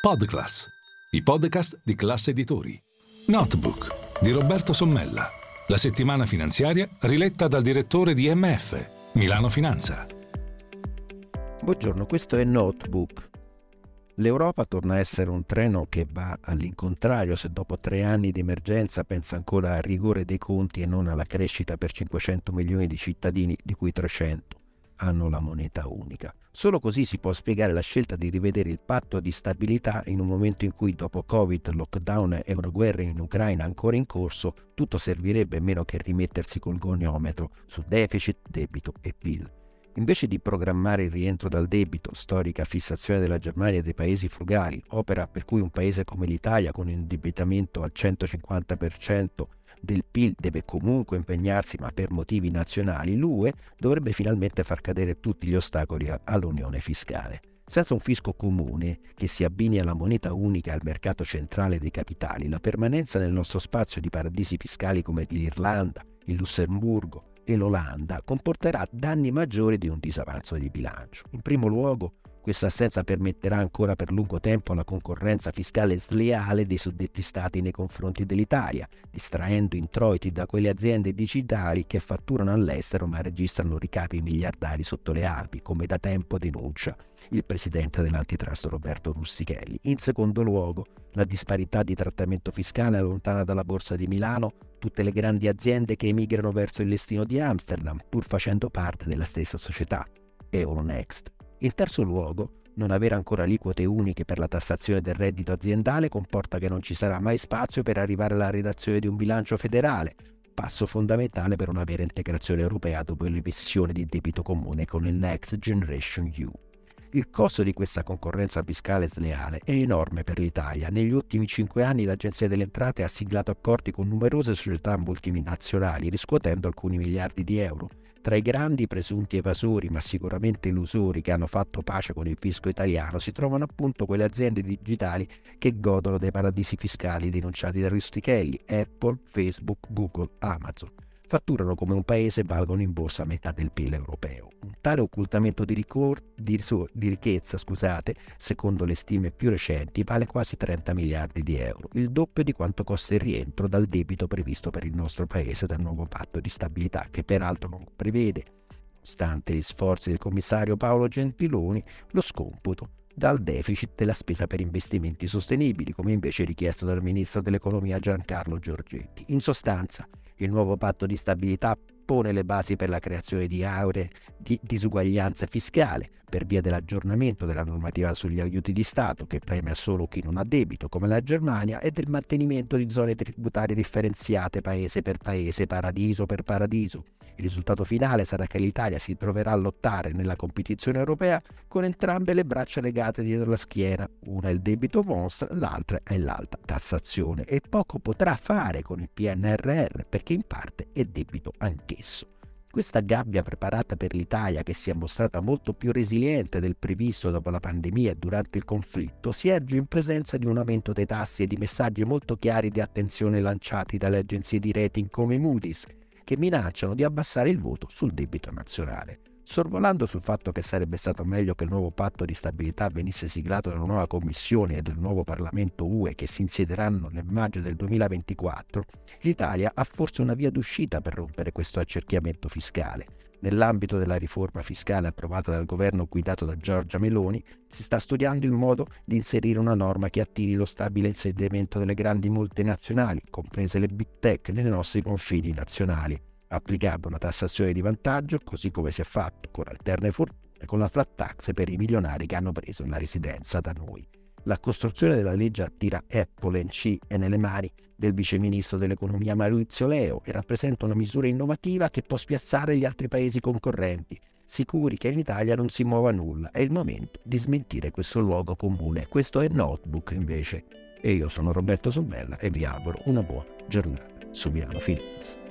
Podclass, i podcast di classe editori. Notebook di Roberto Sommella. La settimana finanziaria riletta dal direttore di MF, Milano Finanza. Buongiorno, questo è Notebook. L'Europa torna a essere un treno che va all'incontrario se dopo tre anni di emergenza pensa ancora al rigore dei conti e non alla crescita per 500 milioni di cittadini, di cui 300 hanno la moneta unica. Solo così si può spiegare la scelta di rivedere il patto di stabilità in un momento in cui dopo Covid, lockdown e una guerra in Ucraina ancora in corso, tutto servirebbe meno che rimettersi col goniometro su deficit, debito e PIL. Invece di programmare il rientro dal debito, storica fissazione della Germania e dei paesi frugali, opera per cui un paese come l'Italia con un indebitamento al 150% del PIL deve comunque impegnarsi ma per motivi nazionali, l'UE dovrebbe finalmente far cadere tutti gli ostacoli all'unione fiscale. Senza un fisco comune che si abbini alla moneta unica e al mercato centrale dei capitali, la permanenza nel nostro spazio di paradisi fiscali come l'Irlanda, il Lussemburgo e l'Olanda comporterà danni maggiori di un disavanzo di bilancio. In primo luogo, questa assenza permetterà ancora per lungo tempo la concorrenza fiscale sleale dei suddetti stati nei confronti dell'Italia, distraendo introiti da quelle aziende digitali che fatturano all'estero ma registrano ricapi miliardari sotto le Alpi, come da tempo denuncia il presidente dell'antitrust Roberto Rustichelli. In secondo luogo, la disparità di trattamento fiscale allontana dalla borsa di Milano tutte le grandi aziende che emigrano verso il listino di Amsterdam, pur facendo parte della stessa società, Euronext. In terzo luogo, non avere ancora aliquote uniche per la tassazione del reddito aziendale comporta che non ci sarà mai spazio per arrivare alla redazione di un bilancio federale, passo fondamentale per una vera integrazione europea dopo l'emissione di debito comune con il Next Generation EU. Il costo di questa concorrenza fiscale sleale è enorme per l'Italia. Negli ultimi cinque anni l'Agenzia delle Entrate ha siglato accordi con numerose società multinazionali, riscuotendo alcuni miliardi di euro. Tra i grandi presunti evasori, ma sicuramente illusori, che hanno fatto pace con il fisco italiano, si trovano appunto quelle aziende digitali che godono dei paradisi fiscali denunciati da Rustichelli, Apple, Facebook, Google, Amazon fatturano come un paese e valgono in borsa metà del PIL europeo. Tale occultamento di, ricor- di, di ricchezza, scusate, secondo le stime più recenti, vale quasi 30 miliardi di euro, il doppio di quanto costa il rientro dal debito previsto per il nostro paese dal nuovo patto di stabilità, che peraltro non prevede, nonostante gli sforzi del commissario Paolo Gentiloni, lo scomputo dal deficit della spesa per investimenti sostenibili, come invece richiesto dal ministro dell'economia Giancarlo Giorgetti. In sostanza, il nuovo patto di stabilità pone le basi per la creazione di auree di disuguaglianza fiscale per via dell'aggiornamento della normativa sugli aiuti di Stato che premia solo chi non ha debito come la Germania e del mantenimento di zone tributarie differenziate paese per paese, paradiso per paradiso il risultato finale sarà che l'Italia si troverà a lottare nella competizione europea con entrambe le braccia legate dietro la schiena, una è il debito mostro, l'altra è l'alta tassazione e poco potrà fare con il PNRR perché in parte è debito anch'esso. Questa gabbia preparata per l'Italia, che si è mostrata molto più resiliente del previsto dopo la pandemia e durante il conflitto, si erge in presenza di un aumento dei tassi e di messaggi molto chiari di attenzione lanciati dalle agenzie di rating come Moody's, che minacciano di abbassare il voto sul debito nazionale. Sorvolando sul fatto che sarebbe stato meglio che il nuovo patto di stabilità venisse siglato dalla nuova Commissione e del nuovo Parlamento UE che si insiederanno nel maggio del 2024, l'Italia ha forse una via d'uscita per rompere questo accerchiamento fiscale. Nell'ambito della riforma fiscale approvata dal governo guidato da Giorgia Meloni, si sta studiando il modo di inserire una norma che attiri lo stabile insediamento delle grandi multinazionali, comprese le big tech, nei nostri confini nazionali, applicando una tassazione di vantaggio, così come si è fatto con alterne fortune, con la flat tax per i milionari che hanno preso la residenza da noi. La costruzione della legge attira Apple in C e nelle mani del viceministro dell'economia Maurizio Leo e rappresenta una misura innovativa che può spiazzare gli altri paesi concorrenti, sicuri che in Italia non si muova nulla. È il momento di smentire questo luogo comune. Questo è Notebook invece. E io sono Roberto Sommella e vi auguro una buona giornata su Milano Finance.